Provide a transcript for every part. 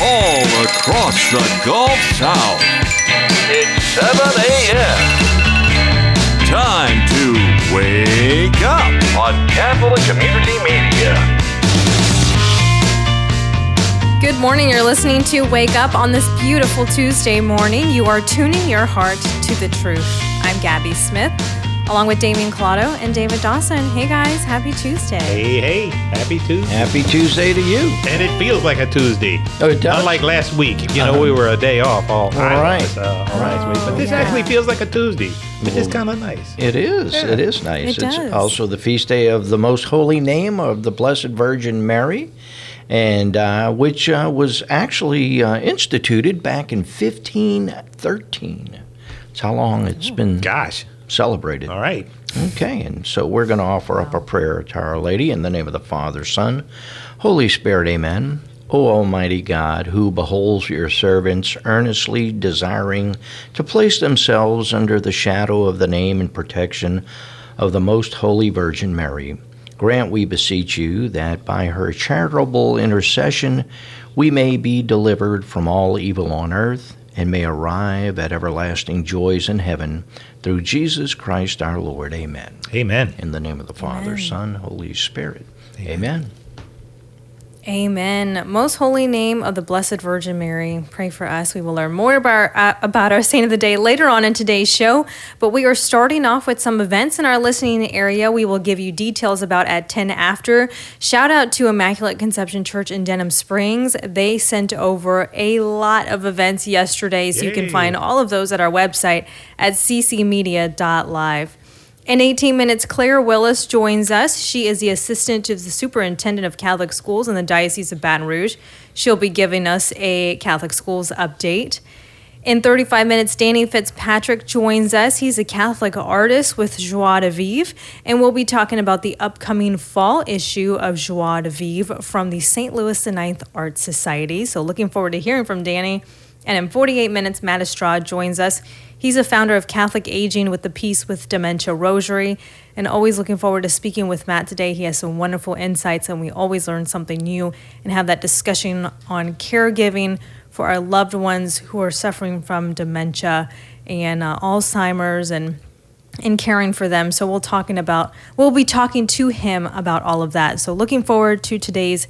All across the Gulf South. It's 7 a.m. Time to wake up on Catholic Community Media. Good morning. You're listening to Wake Up on this beautiful Tuesday morning. You are tuning your heart to the truth. I'm Gabby Smith, along with Damien Collado and David Dawson. Hey guys, happy Tuesday. Hey, hey, happy Tuesday. Happy Tuesday to you. And it feels like a Tuesday. Oh, it does? Unlike last week. You know, we were a day off all, All right. was, uh, all last week. But this yeah. actually feels like a Tuesday, which is kind of nice. It is. Yeah. It is nice. It it's does. also the feast day of the most holy name of the Blessed Virgin Mary, and uh, which uh, was actually uh, instituted back in 1513. It's how long it's been Gosh. Celebrated. All right. Okay, and so we're going to offer up a prayer to Our Lady in the name of the Father, Son, Holy Spirit, Amen. O Almighty God, who beholds your servants earnestly desiring to place themselves under the shadow of the name and protection of the Most Holy Virgin Mary, grant, we beseech you, that by her charitable intercession we may be delivered from all evil on earth and may arrive at everlasting joys in heaven through Jesus Christ our Lord. Amen. Amen. In the name of the Father, Amen. Son, Holy Spirit. Amen. Amen. Most holy name of the Blessed Virgin Mary, pray for us. We will learn more about, uh, about our saint of the day later on in today's show, but we are starting off with some events in our listening area. We will give you details about at 10 after. Shout out to Immaculate Conception Church in Denham Springs. They sent over a lot of events yesterday, so you can find all of those at our website at ccmedia.live. In 18 minutes, Claire Willis joins us. She is the assistant to the superintendent of Catholic schools in the Diocese of Baton Rouge. She'll be giving us a Catholic schools update. In 35 minutes, Danny Fitzpatrick joins us. He's a Catholic artist with Joie de Vivre, and we'll be talking about the upcoming fall issue of Joie de Vivre from the St. Louis IX Art Society. So, looking forward to hearing from Danny. And in 48 minutes, Matt Estrade joins us. He's a founder of Catholic Aging with the Peace with Dementia Rosary. And always looking forward to speaking with Matt today. He has some wonderful insights, and we always learn something new and have that discussion on caregiving for our loved ones who are suffering from dementia and uh, Alzheimer's and and caring for them. So we'll talking about we'll be talking to him about all of that. So looking forward to today's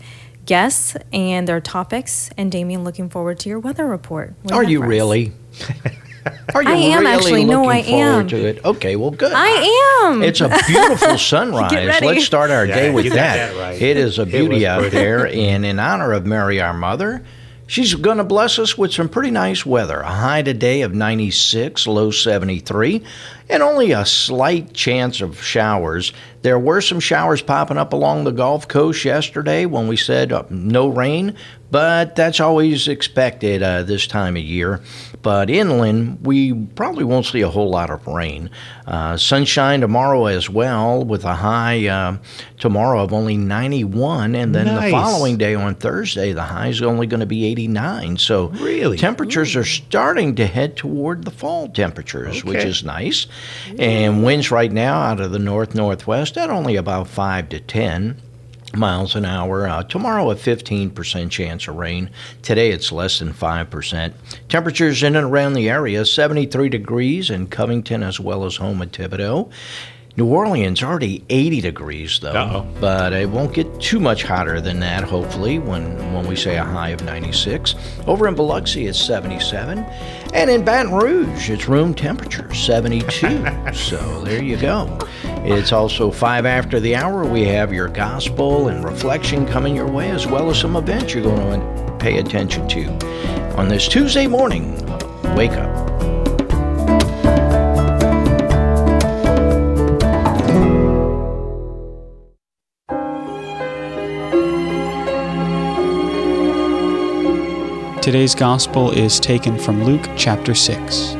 guests and their topics. And Damien, looking forward to your weather report. What Are have you really? Are you I am really actually. looking No, I forward am. to it? Okay, well, good. I am. It's a beautiful sunrise. Let's start our Yeah, day with that. that right. It is a beauty out there, and in honor of Mary, our mother, she's going to bless us with some pretty nice weather. A high today of 96, low 73, and only a slight chance of showers. There were some showers popping up along the Gulf Coast yesterday when we said uh, no rain, but that's always expected uh, this time of year. But inland, we probably won't see a whole lot of rain. Uh, sunshine tomorrow as well, with a high uh, tomorrow of only 91, and then the following day on Thursday, the high is only going to be 89. So Really? temperatures are starting to head toward the fall temperatures, which is nice. And winds right now out of the north northwest at only about 5 to 10 miles an hour. Uh, tomorrow, a 15% chance of rain. Today, it's less than 5%. Temperatures in and around the area 73 degrees in Covington as well as home at Thibodaux. New Orleans already 80 degrees though, Uh-oh. but it won't get too much hotter than that. Hopefully, when when we say a high of 96. Over in Biloxi, it's 77, and in Baton Rouge, it's room temperature 72. so there you go. It's also five after the hour. We have your gospel and reflection coming your way, as well as some events you're going to pay attention to on this Tuesday morning. Wake up. Today's gospel is taken from Luke chapter 6.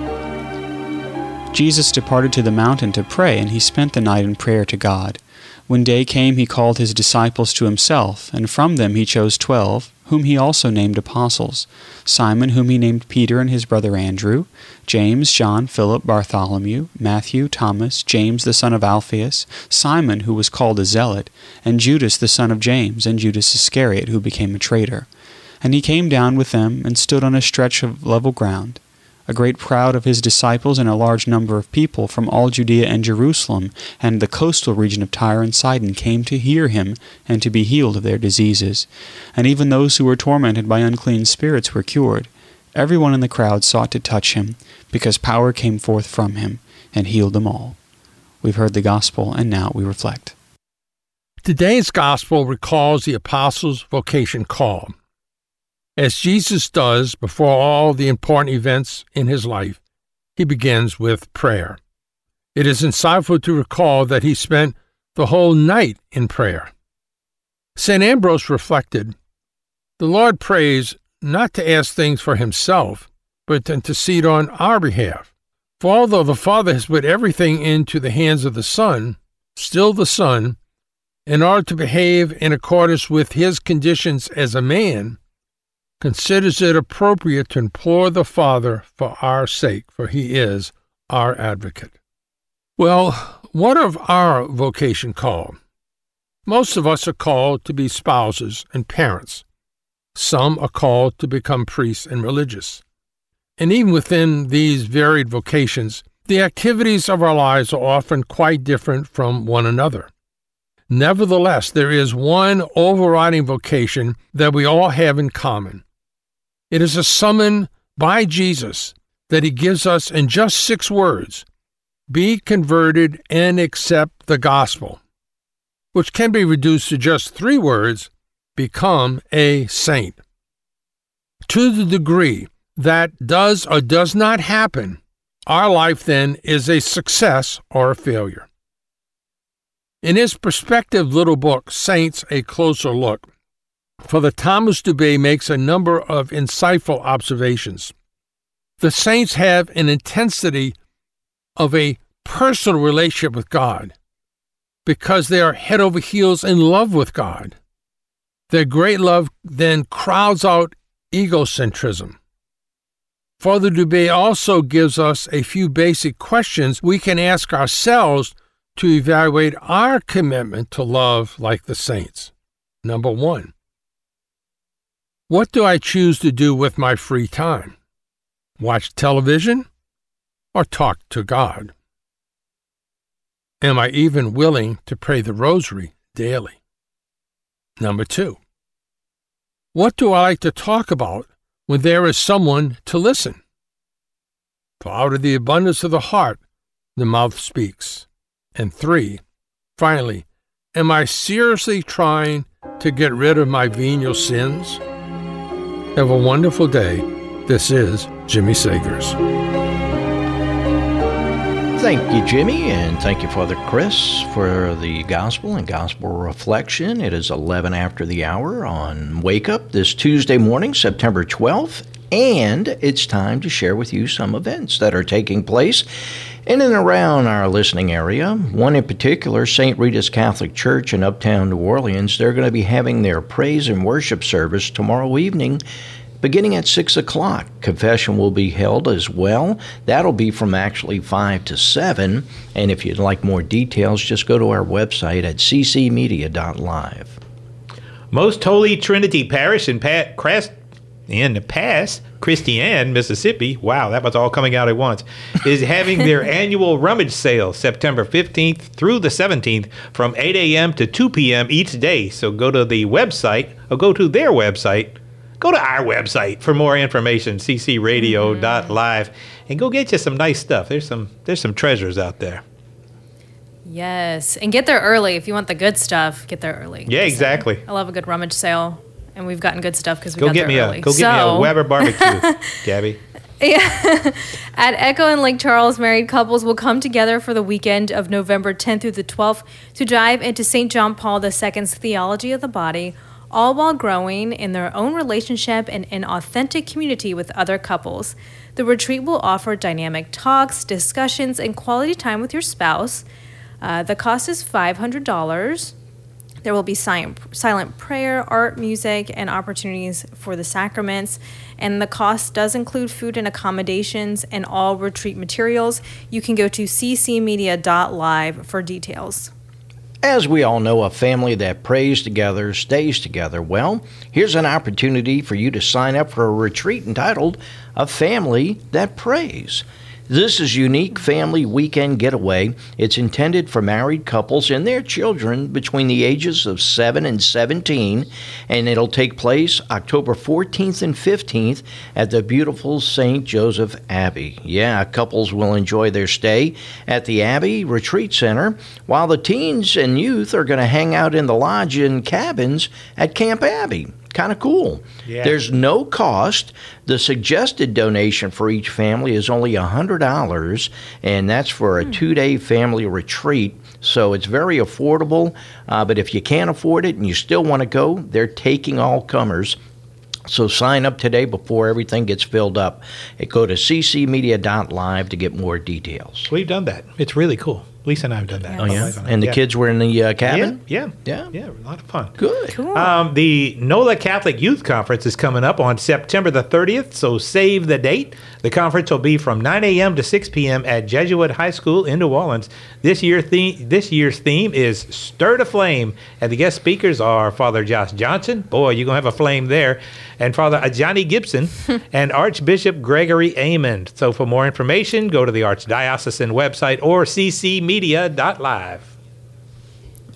Jesus departed to the mountain to pray, and he spent the night in prayer to God. When day came, he called his disciples to himself, and from them he chose twelve, whom he also named apostles Simon, whom he named Peter, and his brother Andrew, James, John, Philip, Bartholomew, Matthew, Thomas, James the son of Alphaeus, Simon, who was called a zealot, and Judas the son of James, and Judas Iscariot, who became a traitor. And he came down with them, and stood on a stretch of level ground. A great crowd of his disciples and a large number of people from all Judea and Jerusalem and the coastal region of Tyre and Sidon came to hear him and to be healed of their diseases. And even those who were tormented by unclean spirits were cured. Everyone in the crowd sought to touch him, because power came forth from him and healed them all. We've heard the gospel, and now we reflect. Today's gospel recalls the apostles' vocation call. As Jesus does before all the important events in his life, he begins with prayer. It is insightful to recall that he spent the whole night in prayer. St. Ambrose reflected The Lord prays not to ask things for himself, but to intercede on our behalf. For although the Father has put everything into the hands of the Son, still the Son, in order to behave in accordance with his conditions as a man, considers it appropriate to implore the Father for our sake, for he is our advocate. Well, what of our vocation call? Most of us are called to be spouses and parents. Some are called to become priests and religious. And even within these varied vocations, the activities of our lives are often quite different from one another. Nevertheless, there is one overriding vocation that we all have in common, it is a summon by Jesus that he gives us in just six words be converted and accept the gospel, which can be reduced to just three words become a saint. To the degree that does or does not happen, our life then is a success or a failure. In his perspective little book, Saints A Closer Look, Father Thomas Dubay makes a number of insightful observations. The saints have an intensity of a personal relationship with God because they are head over heels in love with God. Their great love then crowds out egocentrism. Father Dubay also gives us a few basic questions we can ask ourselves to evaluate our commitment to love like the saints. Number one, what do I choose to do with my free time? Watch television or talk to God? Am I even willing to pray the rosary daily? Number two, what do I like to talk about when there is someone to listen? For out of the abundance of the heart, the mouth speaks. And three, finally, am I seriously trying to get rid of my venial sins? Have a wonderful day. This is Jimmy Sagers. Thank you, Jimmy, and thank you, Father Chris, for the gospel and gospel reflection. It is 11 after the hour on Wake Up this Tuesday morning, September 12th, and it's time to share with you some events that are taking place in and around our listening area. One in particular, St. Rita's Catholic Church in Uptown New Orleans, they're going to be having their praise and worship service tomorrow evening beginning at 6 o'clock. Confession will be held as well. That'll be from actually 5 to 7. And if you'd like more details, just go to our website at ccmedia.live. Most Holy Trinity Parish in pa- Crest in the Pass, Christian, Mississippi, wow, that was all coming out at once, is having their annual rummage sale September 15th through the 17th from 8 a.m. to 2 p.m. each day. So go to the website or go to their website go to our website for more information, ccradio.live, mm-hmm. and go get you some nice stuff. There's some there's some treasures out there. Yes, and get there early if you want the good stuff. Get there early. Yeah, exactly. I love a good rummage sale, and we've gotten good stuff because we go got get there me early. a go so, get me a Weber barbecue, Gabby. Yeah. At Echo and Lake Charles, married couples will come together for the weekend of November 10th through the 12th to dive into St. John Paul II's theology of the body all while growing in their own relationship and in authentic community with other couples. The retreat will offer dynamic talks, discussions, and quality time with your spouse. Uh, the cost is $500. There will be silent, silent prayer, art, music, and opportunities for the sacraments. And the cost does include food and accommodations and all retreat materials. You can go to ccmedia.live for details. As we all know, a family that prays together stays together. Well, here's an opportunity for you to sign up for a retreat entitled A Family That Prays. This is unique family weekend getaway. It's intended for married couples and their children between the ages of 7 and 17, and it'll take place October 14th and 15th at the beautiful St. Joseph Abbey. Yeah, couples will enjoy their stay at the Abbey Retreat Center, while the teens and youth are going to hang out in the lodge and cabins at Camp Abbey kind of cool. Yeah. There's no cost. The suggested donation for each family is only $100, and that's for a two day family retreat. So it's very affordable. Uh, but if you can't afford it and you still want to go, they're taking all comers. So sign up today before everything gets filled up. Go to ccmedia.live to get more details. We've done that. It's really cool. Lisa and I have done that. Oh, yeah? wife And the Yeah. kids were in the uh, cabin? Yeah, Yeah? yeah, yeah. A lot of fun. Good. Cool. Um, the NOLA Catholic Youth Conference is coming up on September the 30th, so save the date. The conference will be from 9 a.m. to 6 p.m. at Jesuit High School in New Orleans. This year theme, this year's theme is Stir to Flame, and the guest speakers are Father Josh Johnson. Boy, you're gonna have a flame there, and Father Johnny Gibson and Archbishop Gregory Aymond. So, for more information, go to the Archdiocesan website or ccmedia.live.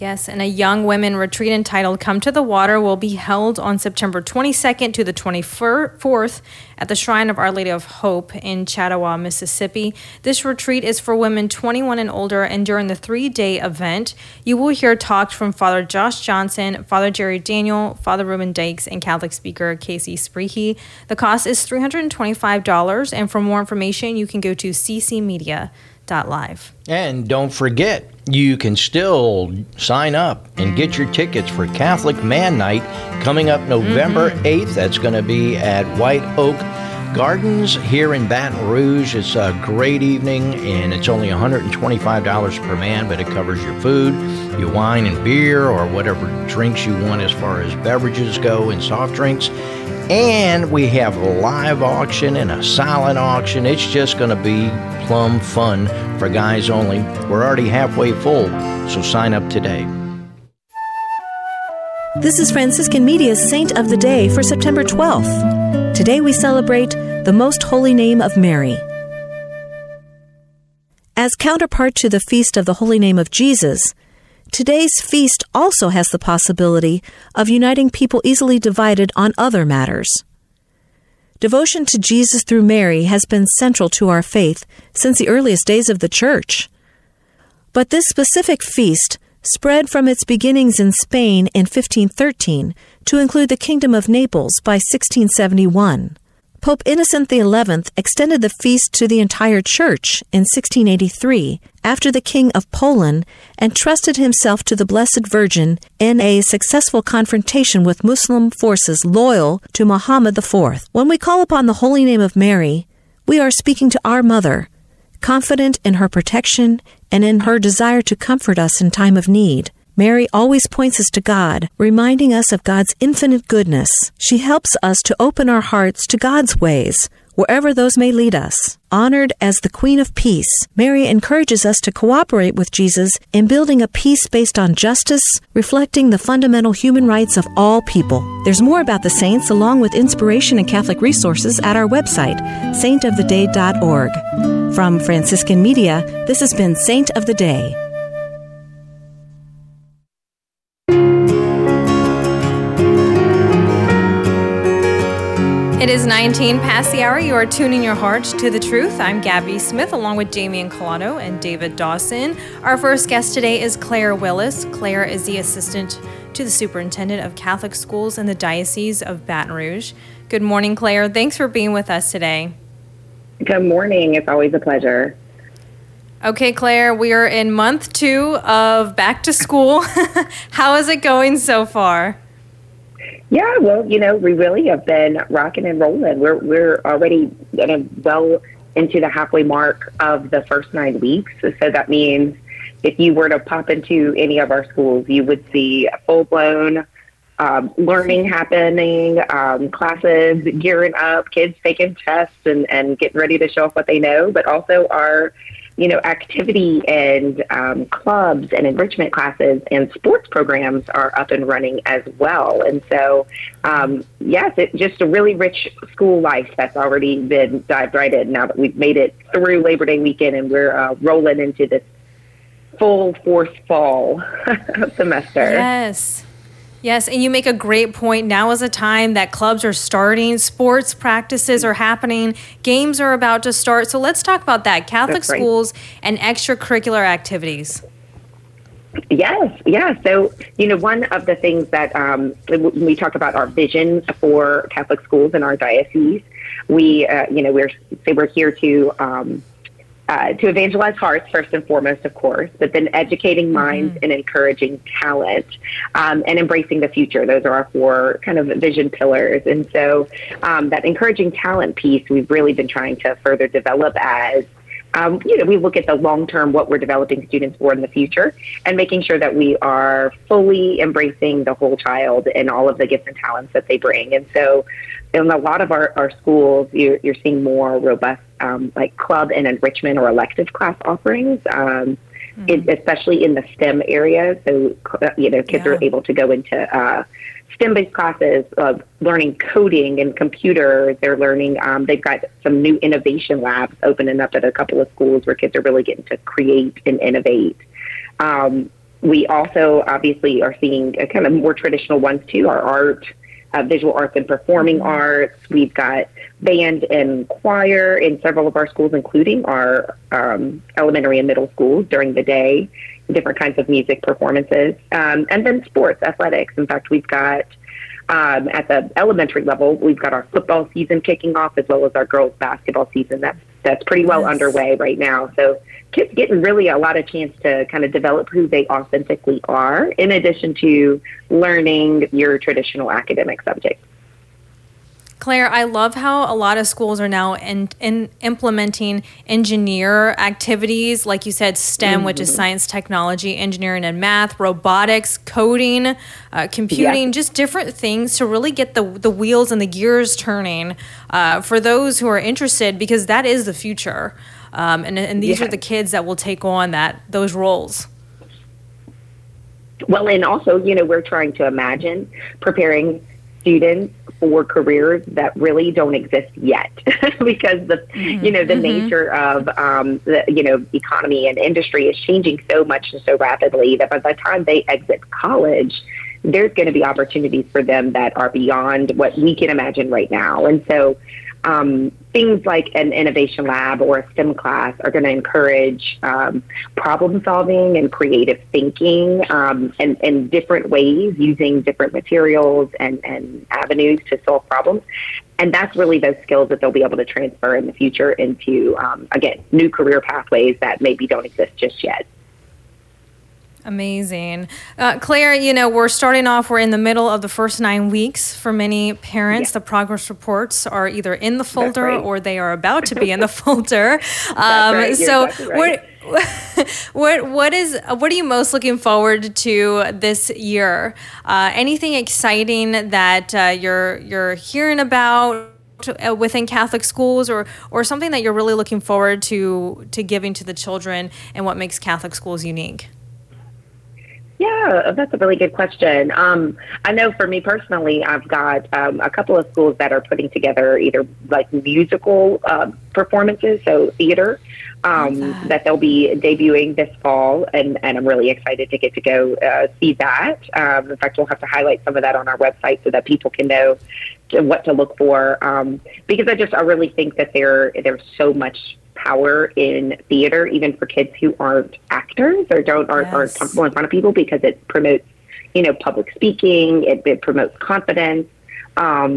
Yes, and a young women retreat entitled Come to the Water will be held on September 22nd to the 24th at the Shrine of Our Lady of Hope in Chatawa, Mississippi. This retreat is for women 21 and older, and during the three day event, you will hear talks from Father Josh Johnson, Father Jerry Daniel, Father Ruben Dykes, and Catholic speaker Casey Spreehy. The cost is $325, and for more information, you can go to ccmedia.live. And don't forget, you can still sign up and get your tickets for Catholic Man Night coming up November mm-hmm. 8th. That's going to be at White Oak Gardens here in Baton Rouge. It's a great evening and it's only $125 per man, but it covers your food, your wine and beer, or whatever drinks you want as far as beverages go and soft drinks. And we have a live auction and a silent auction. It's just going to be plum fun for guys only. We're already halfway full, so sign up today. This is Franciscan Media's Saint of the Day for September 12th. Today we celebrate the Most Holy Name of Mary. As counterpart to the Feast of the Holy Name of Jesus, today's feast also has the possibility of uniting people easily divided on other matters. Devotion to Jesus through Mary has been central to our faith since the earliest days of the Church. But this specific feast spread from its beginnings in Spain in 1513 to include the Kingdom of Naples by 1671. Pope Innocent XI extended the feast to the entire Church in 1683 after the King of Poland entrusted himself to the Blessed Virgin in a successful confrontation with Muslim forces loyal to Muhammad IV. When we call upon the holy name of Mary, we are speaking to our Mother, confident in her protection and in her desire to comfort us in time of need. Mary always points us to God, reminding us of God's infinite goodness. She helps us to open our hearts to God's ways, wherever those may lead us. Honored as the Queen of Peace, Mary encourages us to cooperate with Jesus in building a peace based on justice, reflecting the fundamental human rights of all people. There's more about the saints along with inspiration and Catholic resources at our website, saintoftheday.org. From Franciscan Media, this has been Saint of the Day. 19 past the hour. You are tuning your heart to the truth. I'm Gabby Smith along with Damian Colado and David Dawson. Our first guest today is Claire Willis. Claire is the assistant to the superintendent of Catholic schools in the Diocese of Baton Rouge. Good morning, Claire. Thanks for being with us today. Good morning. It's always a pleasure. Okay, Claire, we are in month two of back to school. How is it going so far? Yeah, well, you know, we really have been rocking and rolling. We're we're already getting well into the halfway mark of the first nine weeks. So that means if you were to pop into any of our schools, you would see full blown um, learning happening, um, classes gearing up, kids taking tests and, and getting ready to show off what they know, but also our you know, activity and um, clubs and enrichment classes and sports programs are up and running as well. And so, um, yes, it's just a really rich school life that's already been dived right in now that we've made it through Labor Day weekend and we're uh, rolling into this full force fall semester. Yes. Yes, and you make a great point. Now is a time that clubs are starting, sports practices are happening, games are about to start. So let's talk about that Catholic right. schools and extracurricular activities. Yes, yeah. So, you know, one of the things that um, when we talk about our vision for Catholic schools in our diocese, we, uh, you know, we're say we're here to um, uh, to evangelize hearts first and foremost, of course, but then educating mm-hmm. minds and encouraging talent um, and embracing the future. Those are our four kind of vision pillars. And so um, that encouraging talent piece we've really been trying to further develop as um, you know, we look at the long term, what we're developing students for in the future, and making sure that we are fully embracing the whole child and all of the gifts and talents that they bring. And so, in a lot of our, our schools, you're, you're seeing more robust, um, like club and enrichment or elective class offerings. Um, mm-hmm. it, especially in the STEM area, so you know kids yeah. are able to go into uh, STEM-based classes of learning coding and computers. They're learning. Um, they've got some new innovation labs opening up at a couple of schools where kids are really getting to create and innovate. Um, we also obviously are seeing a kind of more traditional ones too. Our art, uh, visual arts and performing mm-hmm. arts. We've got band and choir in several of our schools, including our um, elementary and middle schools during the day different kinds of music performances, um, and then sports, athletics. In fact, we've got um, at the elementary level, we've got our football season kicking off as well as our girls basketball season. That's that's pretty well yes. underway right now. So kids getting really a lot of chance to kind of develop who they authentically are, in addition to learning your traditional academic subjects. Claire, I love how a lot of schools are now in, in implementing engineer activities, like you said, STEM, mm-hmm. which is mm-hmm. science, technology, engineering, and math, robotics, coding, uh, computing, yeah. just different things to really get the the wheels and the gears turning uh, for those who are interested, because that is the future, um, and and these yeah. are the kids that will take on that those roles. Well, and also, you know, we're trying to imagine preparing students for careers that really don't exist yet because the mm-hmm. you know the mm-hmm. nature of um, the you know economy and industry is changing so much and so rapidly that by the time they exit college there's going to be opportunities for them that are beyond what we can imagine right now and so um, things like an innovation lab or a STEM class are going to encourage um, problem solving and creative thinking um, and, and different ways using different materials and, and avenues to solve problems. And that's really those skills that they'll be able to transfer in the future into, um, again, new career pathways that maybe don't exist just yet. Amazing. Uh, Claire, you know, we're starting off, we're in the middle of the first nine weeks. For many parents, yeah. the progress reports are either in the folder right. or they are about to be in the folder. Um, right. So, exactly right. what, what, what, is, what are you most looking forward to this year? Uh, anything exciting that uh, you're, you're hearing about? uh, within Catholic schools, or or something that you're really looking forward to to giving to the children, and what makes Catholic schools unique? Yeah, that's a really good question. Um, I know for me personally, I've got um, a couple of schools that are putting together either like musical uh, performances, so theater, um, that. that. they'll be debuting this fall, and, and I'm really excited to get to go uh, see that. Um, in fact, we'll have to highlight some of that on our website so that people can know what to look for. Um, because I just I really think that there there's so much power in theater, even for kids who aren't actors or don't aren't, yes. aren't comfortable in front of people, because it promotes, you know, public speaking. It, it promotes confidence. Um,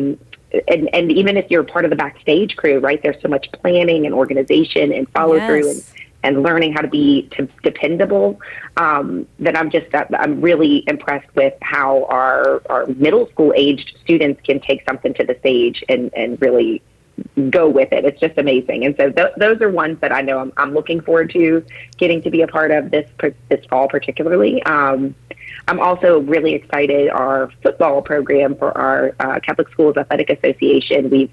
and, and even if you're part of the backstage crew, right? There's so much planning and organization and follow yes. through and and learning how to be to dependable, um, that I'm just I'm really impressed with how our our middle school aged students can take something to the stage and and really go with it. It's just amazing. And so th- those are ones that I know I'm, I'm, looking forward to getting to be a part of this this fall, particularly. Um, I'm also really excited. Our football program for our uh, Catholic Schools Athletic Association. We've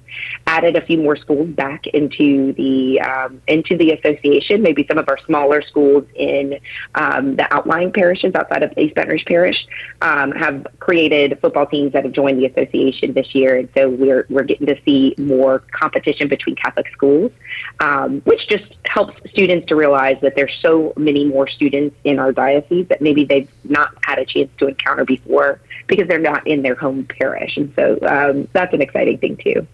added a few more schools back into the um, into the association. Maybe some of our smaller schools in um, the outlying parishes outside of East Baton Rouge Parish um, have created football teams that have joined the association this year, and so we're we're getting to see more competition between Catholic schools, um, which just helps students to realize that there's so many more students in our diocese that maybe they've not had a chance to encounter before because they're not in their home parish. And so um, that's an exciting thing, too.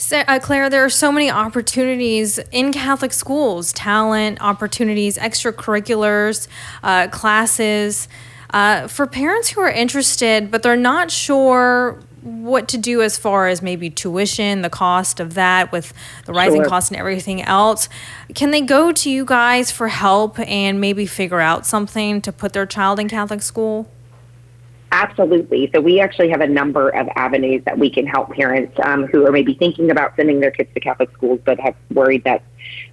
So, uh, Claire, there are so many opportunities in Catholic schools talent, opportunities, extracurriculars, uh, classes. Uh, for parents who are interested, but they're not sure what to do as far as maybe tuition, the cost of that with the rising sure. cost and everything else. Can they go to you guys for help and maybe figure out something to put their child in Catholic school? Absolutely. So we actually have a number of avenues that we can help parents um, who are maybe thinking about sending their kids to Catholic schools, but have worried that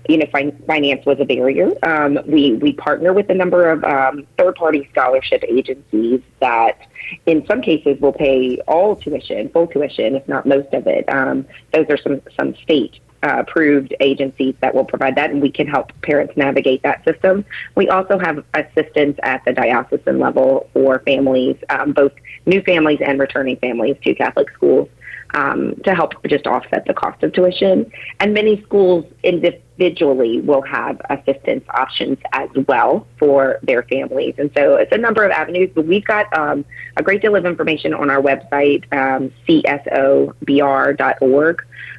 you know fin- finance was a barrier. Um, we we partner with a number of um, third party scholarship agencies that, in some cases, will pay all tuition, full tuition, if not most of it. Um, those are some some state uh, approved agencies that will provide that, and we can help parents navigate that system. We also have assistance at the diocesan level for families, um, both new families and returning families to Catholic schools. Um, to help just offset the cost of tuition. And many schools individually will have assistance options as well for their families. And so it's a number of avenues, but we've got um, a great deal of information on our website, um, csobr.org.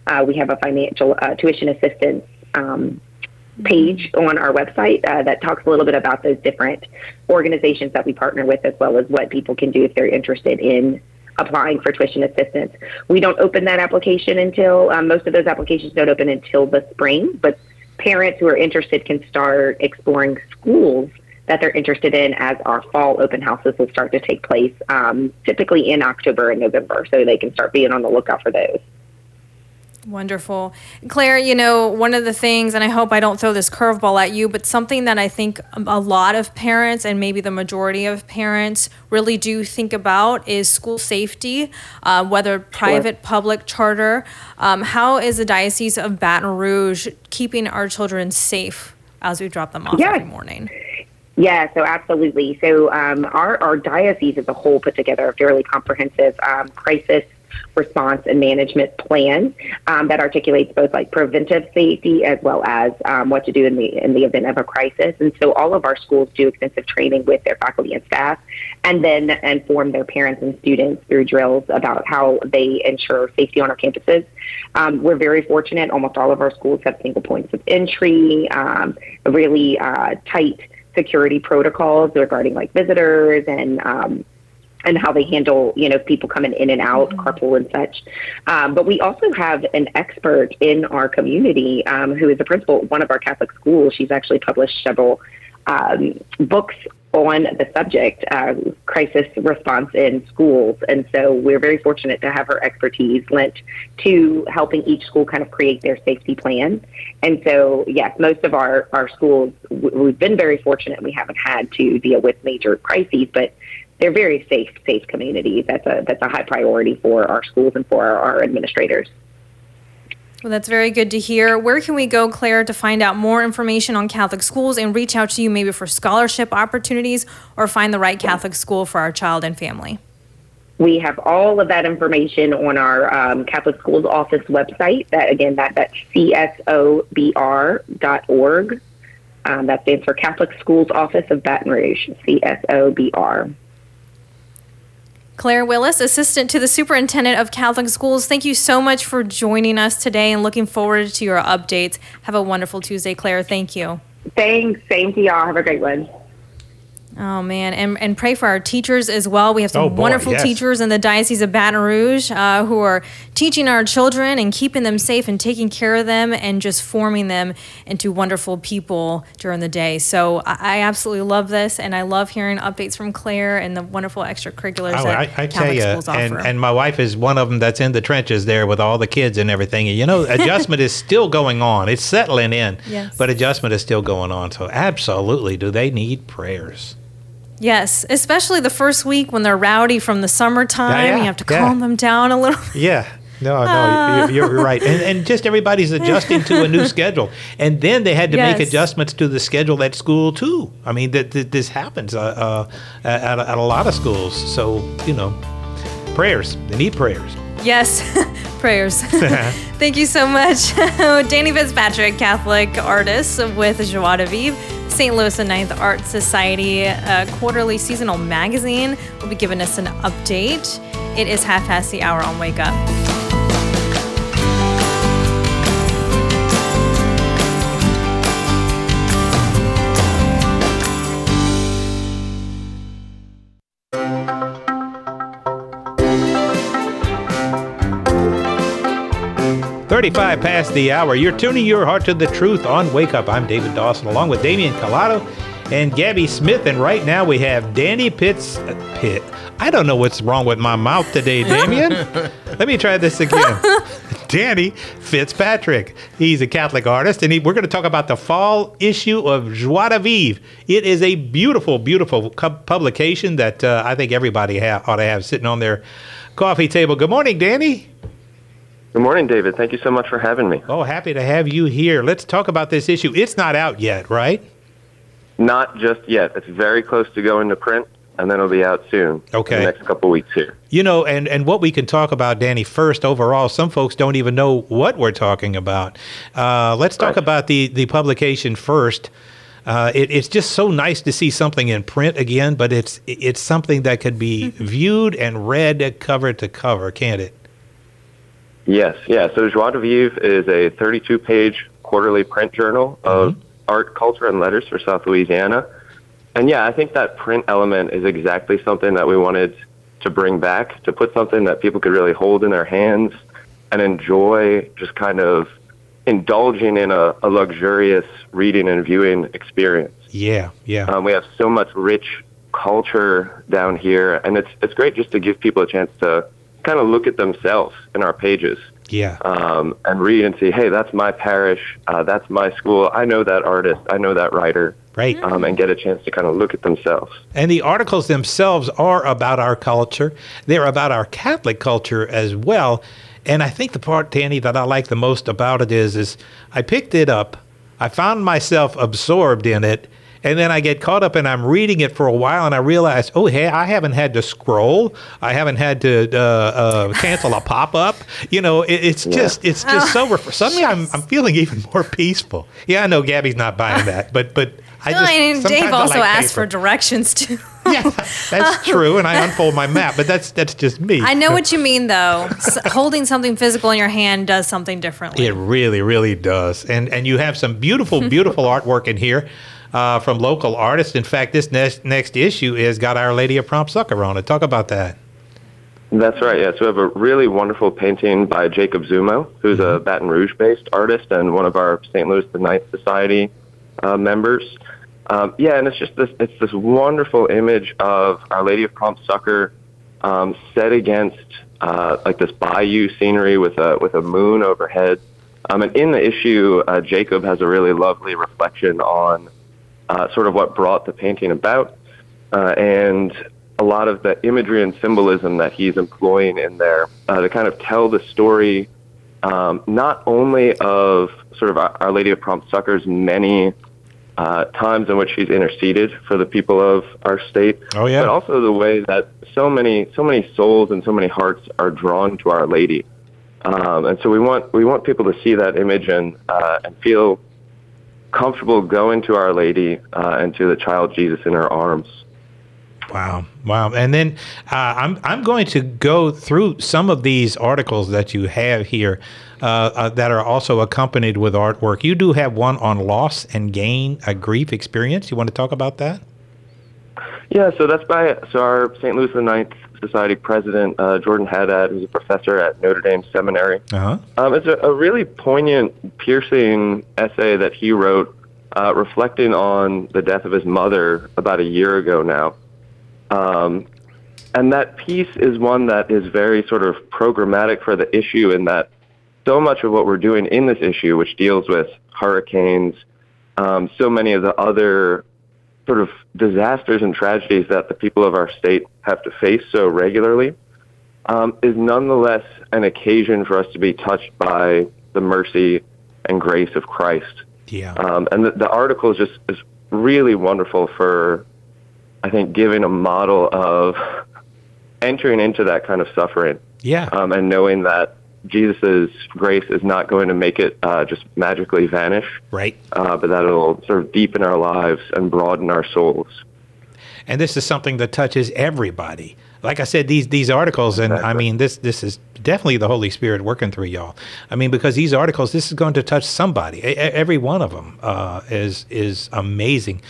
Uh, we have a financial uh, tuition assistance um, page on our website uh, that talks a little bit about those different organizations that we partner with, as well as what people can do if they're interested in applying for tuition assistance. We don't open that application until um, most of those applications don't open until the spring, but parents who are interested can start exploring schools that they're interested in as our fall open houses will start to take place um, typically in October and November, so they can start being on the lookout for those. Wonderful. Claire, you know, one of the things, and I hope I don't throw this curveball at you, but something that I think a lot of parents and maybe the majority of parents really do think about is school safety, uh, whether private, sure. public, charter. Um, how is the Diocese of Baton Rouge keeping our children safe as we drop them off yes. every morning? Yeah, so absolutely. So um, our, our diocese as a whole put together a fairly comprehensive um, crisis response and management plan um, that articulates both like preventive safety as well as um, what to do in the in the event of a crisis. And so all of our schools do extensive training with their faculty and staff, and then inform their parents and students through drills about how they ensure safety on our campuses. Um, we're very fortunate; almost all of our schools have single points of entry, um, really uh, tight security protocols regarding like visitors and um, and how they handle, you know, people coming in and out, mm-hmm. carpool and such. Um, but we also have an expert in our community um, who is a principal at one of our Catholic schools. She's actually published several um, books on the subject, uh, crisis response in schools. And so we're very fortunate to have her expertise lent to helping each school kind of create their safety plan. And so, yes, most of our, our schools, we've been very fortunate. We haven't had to deal with major crises, but they're very safe, safe communities. That's a that's a high priority for our schools and for our, our administrators. Well, that's very good to hear. Where can we go, Claire, to find out more information on Catholic schools and reach out to you maybe for scholarship opportunities or find the right Catholic school for our child and family? We have all of that information on our um, Catholic Schools Office website. That again, that that's csobr.org. Um, that stands for Catholic Schools Office of Baton Rouge. CSOBR. Claire Willis, Assistant to the Superintendent of Catholic Schools, thank you so much for joining us today and looking forward to your updates. Have a wonderful Tuesday, Claire. Thank you. Thanks. Same to y'all. Have a great one. Oh man, and and pray for our teachers as well. We have some Oh, boy, wonderful yes. teachers in the Diocese of Baton Rouge uh, who are teaching our children and keeping them safe and taking care of them and just forming them into wonderful people during the day. So I, I absolutely love this, and I love hearing updates from Claire and the wonderful extracurriculars Oh, that I, I tell Catholic you, schools offer. and, and my wife is one of them that's in the trenches there with all the kids and everything. And you know, adjustment is still going on. It's settling in, Yes. but adjustment is still going on. So, absolutely, do they need prayers? Yes, especially the first week when they're rowdy from the summertime. Yeah, yeah, you have to yeah. calm them down a little. Yeah. No, no, you- you're, you're right, and, and just everybody's adjusting to a new schedule, and then they had to make adjustments to the schedule at school too. I mean, that, that this happens uh, uh, at, at a lot of schools. So you know, prayers. They need prayers. Yes, prayers. Thank you so much. Danny Fitzpatrick, Catholic artist with Joie de Vivre, St. Louis and Ninth Art Society uh, quarterly seasonal magazine, will be giving us an update. It is half past the hour on Wake Up. Thirty-five past the hour. You're tuning your heart to the truth on Wake Up. I'm David Dawson, along with Damian Collado and Gabby Smith, and right now we have Danny Pitts. Pitt. I don't know what's wrong with my mouth today, Damian. Let me try this again. Danny Fitzpatrick. He's a Catholic artist, and he, we're going to talk about the fall issue of Joie de Vivre. It is a beautiful, beautiful cu- publication that uh, I think everybody ha- ought to have sitting on their coffee table. Good morning, Danny. Good morning, David. Thank you so much for having me. Oh, happy to have you here. Let's talk about this issue. It's not out yet, right? Not just yet. It's very close to going to print, and then it'll be out soon. Okay. In the next couple weeks here. You know, and, and what we can talk about, Danny, first overall, some folks don't even know what we're talking about. Uh, let's talk Right. about the, the publication first. Uh, it, it's just so nice to see something in print again, but it's it's something that could be viewed and read cover to cover, can't it? Yes, yeah. So Joie de Vivre is a 32-page quarterly print journal of art, culture, and letters for South Louisiana. And yeah, I think that print element is exactly something that we wanted to bring back, to put something that people could really hold in their hands and enjoy just kind of indulging in a, a luxurious reading and viewing experience. Yeah, yeah. Um, we have so much rich culture down here, and it's it's great just to give people a chance to kind of look at themselves in our pages yeah. um, and read and see, hey, that's my parish, uh, that's my school. I know that artist, I know that writer, Right. um, and get a chance to kind of look at themselves. And the articles themselves are about our culture. They're about our Catholic culture as well. And I think the part, Danny, that I like the most about it is, is I picked it up, I found myself absorbed in it, and then I get caught up and I'm reading it for a while, and I realize, oh, hey, I haven't had to scroll, I haven't had to uh, uh, cancel a pop up. You know, it, it's just, it's just so. Ref- suddenly, I'm, I'm feeling even more peaceful. Yeah, I know Gabby's not buying that, but but I just and sometimes Dave also like asked for directions too. Yeah, that's true, and I unfold my map, but that's that's just me. I know what you mean, though. S- holding something physical in your hand does something differently. It really, really does, and and you have some beautiful, beautiful artwork in here uh, from local artists. In fact, this next next issue is got Our Lady of Prompt Succor on it. Talk about that. That's right. Yeah. So we have a really wonderful painting by Jacob Zumo, who's a Baton Rouge-based artist and one of our St. Louis the Ninth Society uh, members. Um, yeah, and it's just this. It's this wonderful image of Our Lady of Prompt Succor um, set against uh, like this bayou scenery with a with a moon overhead. Um, and in the issue, uh, Jacob has a really lovely reflection on uh, sort of what brought the painting about, uh, and a lot of the imagery and symbolism that he's employing in there uh, to kind of tell the story um, not only of sort of Our Lady of Prompt Succor's many uh, times in which she's interceded for the people of our state, Oh, yeah. but also the way that so many so many souls and so many hearts are drawn to Our Lady. Um, and so we want we want people to see that image and uh, and feel comfortable going to Our Lady uh, and to the child Jesus in her arms. Wow, wow! And then uh, I'm I'm going to go through some of these articles that you have here uh, uh, that are also accompanied with artwork. You do have one on loss and gain, a grief experience. You want to talk about that? Yeah, so that's by so our St. Louis the Ninth Society president, uh, Jordan Haddad, who's a professor at Notre Dame Seminary. Uh-huh. Um, it's a, a really poignant, piercing essay that he wrote, uh, reflecting on the death of his mother about a year ago now. Um, and that piece is one that is very sort of programmatic for the issue in that so much of what we're doing in this issue, which deals with hurricanes, um, so many of the other sort of disasters and tragedies that the people of our state have to face so regularly, um, is nonetheless an occasion for us to be touched by the mercy and grace of Christ. Yeah. Um, and the, the article is just is really wonderful for, I think, giving a model of entering into that kind of suffering Yeah. um, and knowing that Jesus' grace is not going to make it uh, just magically vanish, right. uh, but that it'll sort of deepen our lives and broaden our souls. and this is something that touches everybody. Like I said, these these articles, and I mean this this is definitely the Holy Spirit working through y'all. I mean because these articles, this is going to touch somebody. E- Every one of them uh, is is amazing.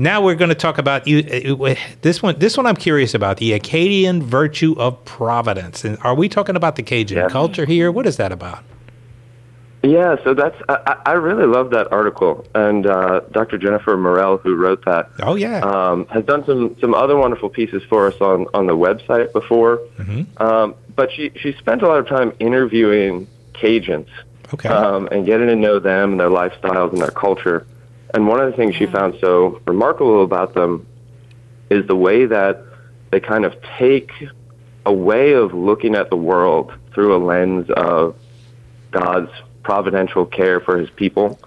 Now we're going to talk about you. uh, This one, this one, I'm curious about the Acadian virtue of providence. And are we talking about the Cajun Yeah. culture here? What is that about? Yeah, so that's I, I I really love that article, and uh, Dr. Jennifer Morel, who wrote that, Oh yeah, um, has done some some other wonderful pieces for us on on the website before. Mm-hmm. Um, but she she spent a lot of time interviewing Cajuns okay. um, and getting to know them and their lifestyles and their culture. And one of the things she found so remarkable about them is the way that they kind of take a way of looking at the world through a lens of God's providential care for his people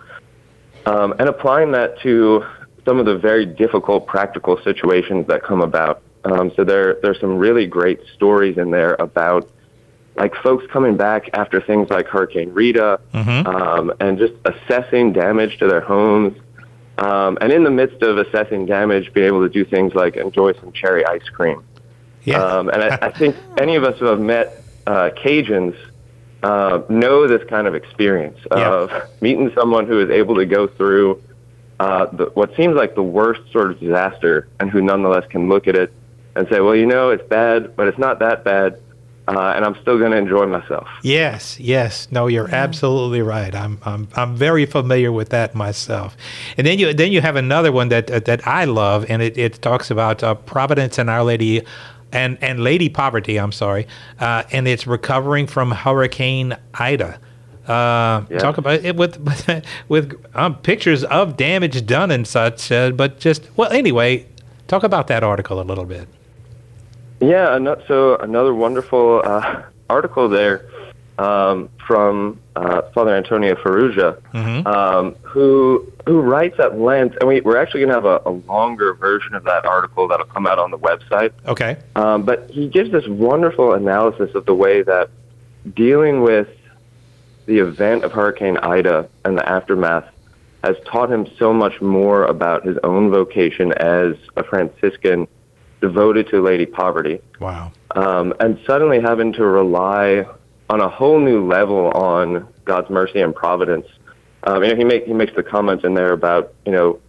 um, and applying that to some of the very difficult practical situations that come about. Um, so there, there's some really great stories in there about like folks coming back after things like Hurricane Rita Mhm. um, and just assessing damage to their homes. Um, and in the midst of assessing damage, being able to do things like enjoy some cherry ice cream. yeah. Um, and I, I think any of us who have met uh, Cajuns uh, know this kind of experience Yeah. of meeting someone who is able to go through uh, the, what seems like the worst sort of disaster, and who nonetheless can look at it and say, "Well, you know, it's bad, but it's not that bad, uh, and I'm still going to enjoy myself." Yes, yes. No, you're absolutely right. I'm, I'm I'm very familiar with that myself. And then you then you have another one that uh, that I love, and it, it talks about uh, Providence and Our Lady. And, and Lady Poverty, I'm sorry, uh, and it's recovering from Hurricane Ida. Uh, Yeah. Talk about it with with um, pictures of damage done and such, uh, but just well, anyway, talk about that article a little bit. Yeah, so another wonderful uh, article there um, from uh, Father Antonio Ferrugia, Mhm. um, who who writes at length, and we, we're actually going to have a, a longer version of that article that'll come out on the website. Okay. Um, but he gives this wonderful analysis of the way that dealing with the event of Hurricane Ida and the aftermath has taught him so much more about his own vocation as a Franciscan devoted to Lady Poverty. Wow. Um, and suddenly having to rely on a whole new level on God's mercy and providence. Um, you know, he, make, he makes the comments in there about, you know,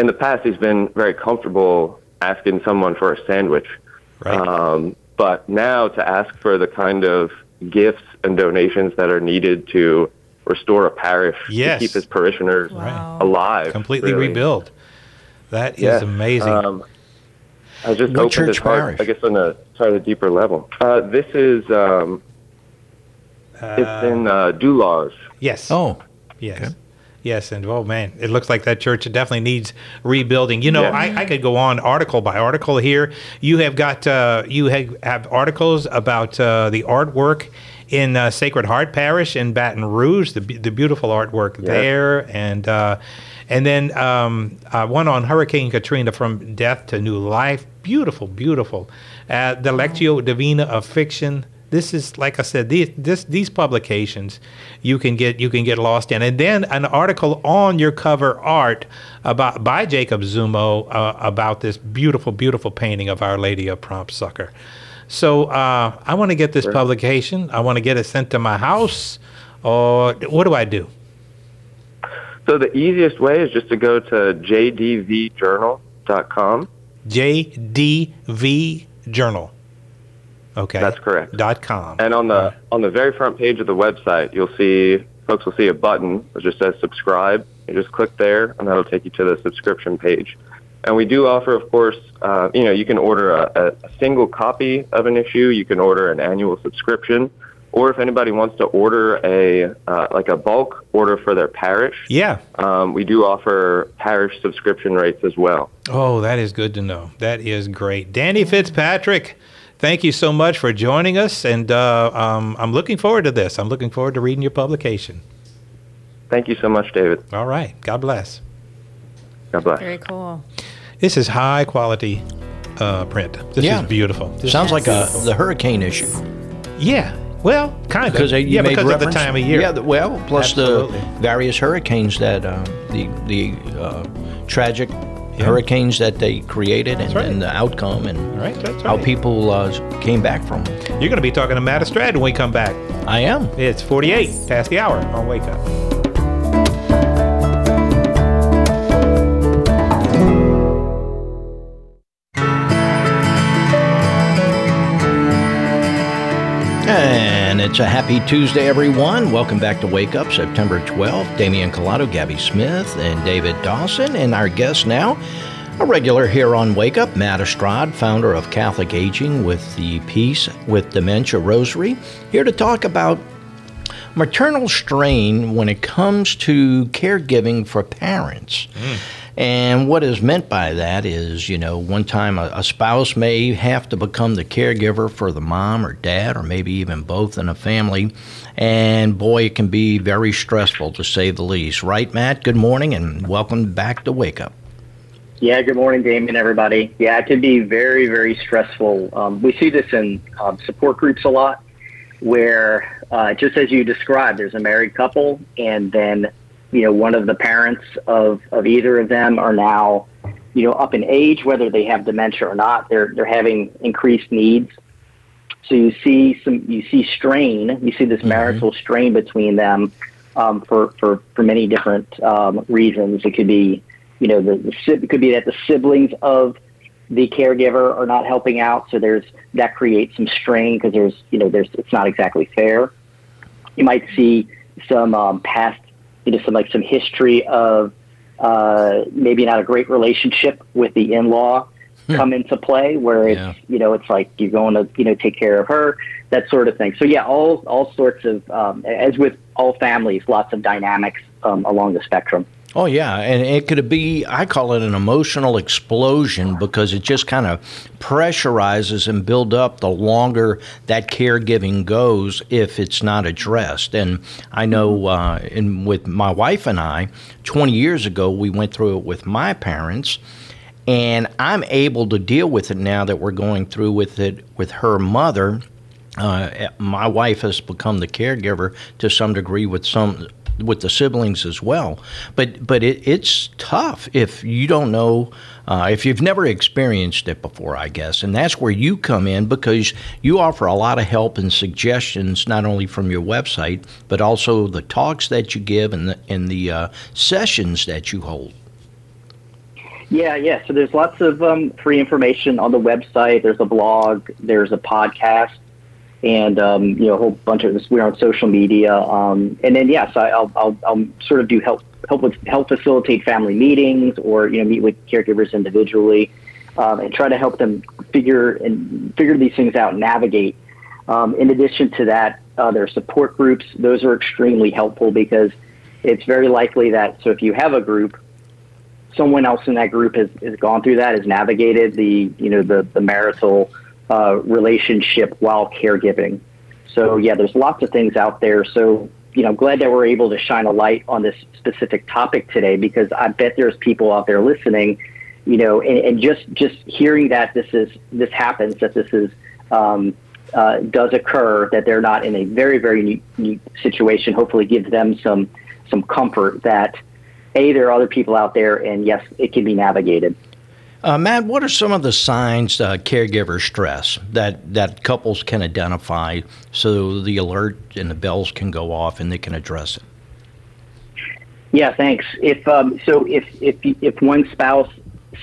in the past he's been very comfortable asking someone for a sandwich. Right. Um, but now to ask for the kind of gifts and donations that are needed to restore a parish Yes. to keep his parishioners Wow. alive. Completely really. rebuild. That is Yeah. amazing. Um, I just What opened church his heart, parish? I guess, on a slightly deeper level. Uh, this is um, Uh, it's in uh, Dulac. yes. Oh, Yes. Okay. Yes, and oh man, it looks like that church definitely needs rebuilding. You know, Yeah. I, I could go on article by article here. You have got uh, you have, have articles about uh, the artwork in uh, Sacred Heart Parish in Baton Rouge, the the beautiful artwork there, and uh, and then um, uh, one on Hurricane Katrina from death to new life. Beautiful, beautiful. Uh, the Lectio Divina of fiction this is like I said, these this these publications you can get you can get lost in, and then an article on your cover art about by Jacob Zumo uh, about this beautiful beautiful painting of Our Lady of Prompt Succor. So uh, I want to get this publication. I want to get it sent to my house. Or what do I do? So the easiest way is just to go to jdvjournal.com JDV Journal. Okay. That's correct. Dot com. And on the on the very front page of the website, you'll see folks will see a button that just says subscribe. You just click there, and that'll take you to the subscription page. And we do offer, of course, uh, you know, you can order a, a single copy of an issue. You can order an annual subscription, or if anybody wants to order a uh, like a bulk order for their parish, yeah, um, we do offer parish subscription rates as well. Oh, that is good to know. That is great. Danny Fitzpatrick, thank you so much for joining us. And uh, um, I'm looking forward to this. I'm looking forward to reading your publication. Thank you so much, David. All right. God bless. God bless. Very cool. This is high quality uh, print. This Yeah. is beautiful. This Sounds is like a, the hurricane issue. Yeah. Well, kind of. Because they, you yeah, made because of the time of year. Yeah, the- well, plus Absolutely. the various hurricanes that uh, the the uh, tragic hurricanes that they created and, right. and the outcome and Right, that's how people uh, came back from. it. You're going to be talking to Matt Estrade when we come back. I am. It's 48 past the hour on Wake Up. It's a happy Tuesday, everyone. Welcome back to Wake Up, September 12th. Damian Collado, Gabby Smith, and David Dawson. And our guest now, a regular here on Wake Up, Matt Estrade, founder of Catholic Aging with the Peace with Dementia Rosary, here to talk about maternal strain when it comes to caregiving for parents. Mm. And what is meant by that is, you know, one time a, a spouse may have to become the caregiver for the mom or dad, or maybe even both in a family. And boy, it can be very stressful to say the least. Right, Matt? Good morning and welcome back to Wake Up. Yeah, good morning, Damien, everybody. Yeah, it can be very, very stressful. Um, we see this in um, support groups a lot, where uh, just as you described, there's a married couple, and then you know one of the parents of, of either of them are now you know up in age, whether they have dementia or not. They're they're having increased needs. So you see some you see strain. You see this marital strain between them um, for, for for many different um, reasons. It could be you know the, the it could be that the siblings of the caregiver are not helping out, so there's that creates some strain because there's you know there's it's not exactly fair. You might see some um, past you know some like some history of uh, maybe not a great relationship with the in-law come into play where it's Yeah. you know it's like you're going to you know take care of her that sort of thing. So yeah all all sorts of um, as with all families lots of dynamics um, along the spectrum Oh yeah, and it could be I call it an emotional explosion because it just kind of pressurizes and build up the longer that caregiving goes if it's not addressed. And I know uh, in with my wife and I, 20 years ago we went through it with my parents and I'm able to deal with it now that we're going through with it with her mother. Uh, my wife has become the caregiver to some degree with some with the siblings as well. But but it, it's tough if you don't know uh, if you've never experienced it before, I guess, and that's where you come in because you offer a lot of help and suggestions not only from your website but also the talks that you give and the and the uh, sessions that you hold. Yeah, yeah. So there's lots of um, free information on the website. There's a blog. There's a podcast, and um, you know a whole bunch of this. We're on social media, um, and then yes, I, I'll, I'll I'll sort of do help help with help facilitate family meetings, or you know meet with caregivers individually, um, and try to help them figure and figure these things out, and navigate. Um, in addition to that, uh, there are support groups. Those are extremely helpful because it's very likely that so if you have a group someone else in that group has, has gone through that, has navigated the you know the the marital uh, relationship while caregiving. So yeah, there's lots of things out there. So you know, glad that we're able to shine a light on this specific topic today because I bet there's people out there listening, you know, and, and just just hearing that this is this happens, that this is um, uh, does occur, that they're not in a very very unique, unique situation. Hopefully, gives them some some comfort that a there are other people out there, and yes, it can be navigated. Uh, Matt, what are some of the signs uh, caregiver stress that, that couples can identify so the alert and the bells can go off and they can address it? Yeah, thanks. If um, so, if if if one spouse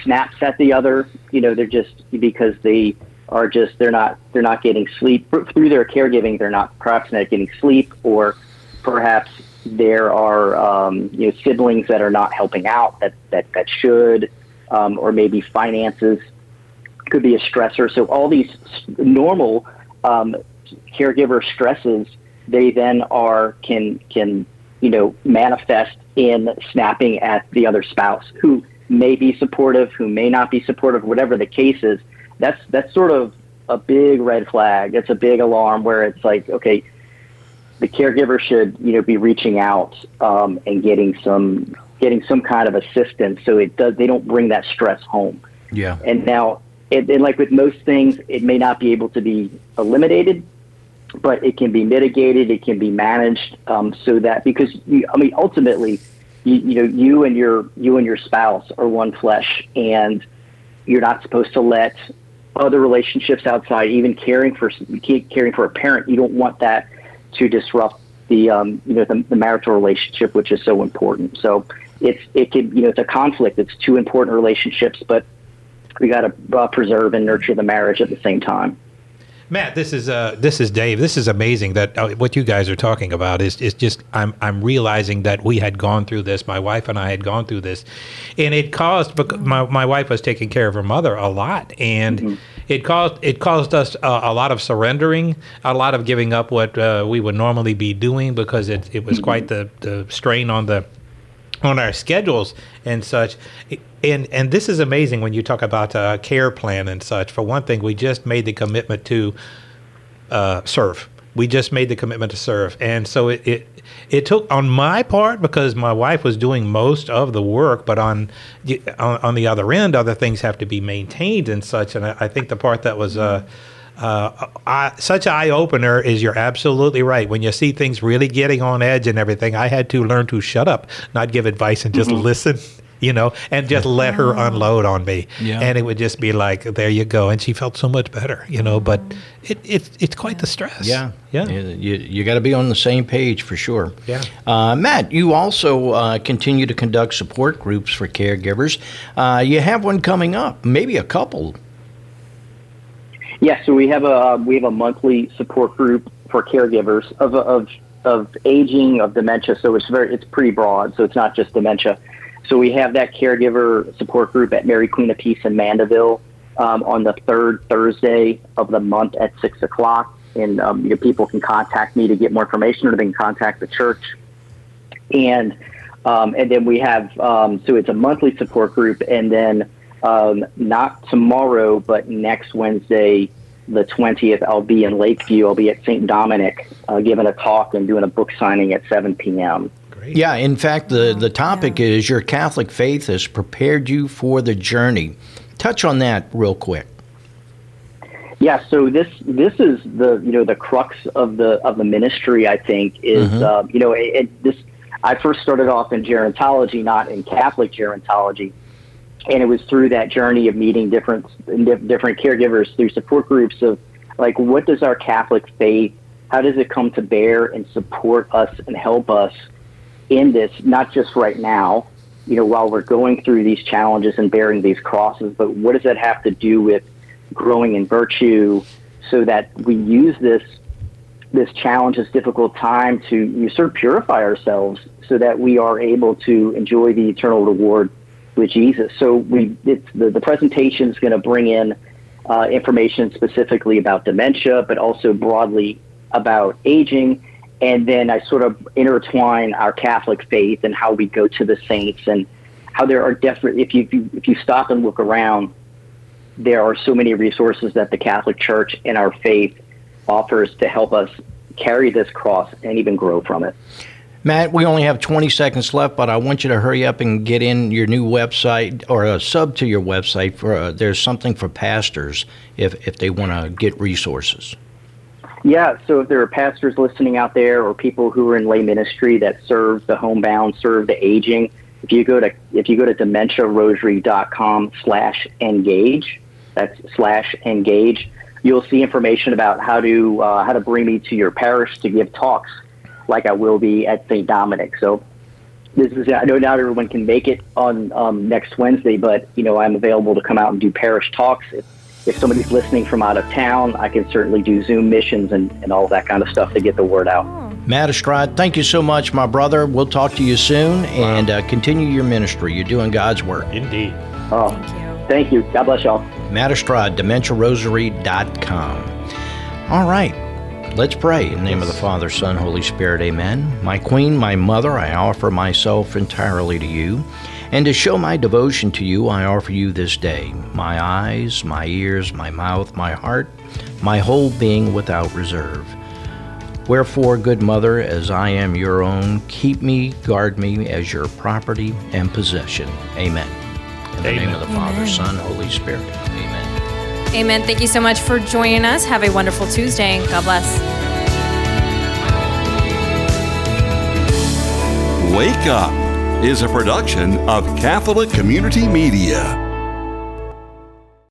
snaps at the other. You know, they're just because they are just they're not they're not getting sleep through their caregiving. They're not perhaps not getting sleep, or perhaps there are um, you know siblings that are not helping out that that that should, um, or maybe finances could be a stressor. So all these normal um, caregiver stresses, they then are can can you know manifest in snapping at the other spouse who may be supportive, who may not be supportive, whatever the case is. That's that's sort of a big red flag. It's a big alarm where it's like, okay, the caregiver should you know be reaching out um, and getting some getting some kind of assistance so it does they don't bring that stress home. Yeah. And now, it, and like with most things, it may not be able to be eliminated, but it can be mitigated. It can be managed um, so that because you, I mean ultimately, you, you know you and your you and your spouse are one flesh, and you're not supposed to let other relationships outside, even caring for caring for a parent, you don't want that to disrupt the um, you know the, the marital relationship, which is so important. So it's it could you know it's a conflict. It's two important relationships, but we got to uh, preserve and nurture the marriage at the same time. Matt, this is uh, this is Dave. This is amazing that uh, what you guys are talking about is is just I'm I'm realizing that we had gone through this. My wife and I had gone through this, and it caused because my my wife was taking care of her mother a lot, and mm-hmm. it caused it caused us a, a, lot of surrendering, a lot of giving up what uh, we would normally be doing because it it was mm-hmm. quite the the strain on the on our schedules and such. And and this is amazing when you talk about a care plan and such. For one thing, we just made the commitment to uh, serve. We just made the commitment to serve, and so it, it it took on my part because my wife was doing most of the work, but on on, on the other end, other things have to be maintained and such. And I, I think the part that was. Uh, uh, I, such eye opener is you're absolutely right. When you see things really getting on edge and everything, I had to learn to shut up, not give advice, and just mm-hmm. listen. You know, and just let her unload on me, yeah. and it would just be like, "There you go," and she felt so much better, you know. But it, it it's quite the stress. Yeah, yeah. You you got to be on the same page for sure. Yeah. Uh, Matt, you also uh, continue to conduct support groups for caregivers. Uh, you have one coming up, maybe a couple yeah, so we have a we have a monthly support group for caregivers of of of aging of dementia. So it's very it's pretty broad. So it's not just dementia. So we have that caregiver support group at Mary Queen of Peace in Mandeville um, on the third Thursday of the month at six o'clock. And um, you know, people can contact me to get more information, or they can contact the church. And um, and then we have um, so it's a monthly support group, and then um, not tomorrow, but next Wednesday, the 20th, I'll be in Lakeview. I'll be at St. Dominic uh, giving a talk and doing a book signing at 7 p.m. Great. Yeah, in fact, the, the topic yeah. is your Catholic faith has prepared you for the journey. Touch on that real quick. Yeah, so this this is the you know the crux of the of the ministry. I think is mm-hmm. uh, you know it, it, this. I first started off in gerontology, not in Catholic gerontology, and it was through that journey of meeting different different caregivers through support groups of like what does our Catholic faith how does it come to bear and support us and help us in this not just right now you know while we're going through these challenges and bearing these crosses but what does that have to do with growing in virtue so that we use this this challenge this difficult time to sort of purify ourselves so that we are able to enjoy the eternal reward with Jesus. So we it's, the the presentation is going to bring in uh, information specifically about dementia, but also broadly about aging. And then I sort of intertwine our Catholic faith and how we go to the saints and how there are definitely if you, if you if you stop and look around, there are so many resources that the Catholic Church and our faith offers to help us carry this cross and even grow from it. Matt, we only have 20 seconds left, but I want you to hurry up and get in your new website or a sub to your website. For uh, there's something for pastors if if they want to get resources. Yeah, so if there are pastors listening out there or people who are in lay ministry that serve the homebound, serve the aging, if you go to if you go to dementiarosary.com slash engage, that's slash engage, you'll see information about how to uh, how to bring me to your parish to give talks like I will be at St. Dominic. So this is I know not everyone can make it on um, next Wednesday, but you know I'm available to come out and do parish talks. If, if somebody's listening from out of town, I can certainly do Zoom missions and, and all that kind of stuff to get the word out. Matt Estrade, thank you so much, my brother. We'll talk to you soon and uh, continue your ministry. You're doing God's work. Indeed. Oh, Thank you. thank you. God bless y'all. Matt Estrade, DementiaRosary.com. All right, let's pray. In the name of the Father, Son, Holy Spirit, amen. My Queen, my Mother, I offer myself entirely to you. And to show my devotion to you, I offer you this day my eyes, my ears, my mouth, my heart, my whole being without reserve. Wherefore, good mother, as I am your own, keep me, guard me as your property and possession. Amen. In the name of the Father, Son, Holy Spirit. Amen. Amen. Thank you so much for joining us. Have a wonderful Tuesday. God bless. Wake Up is a production of Catholic Community Media.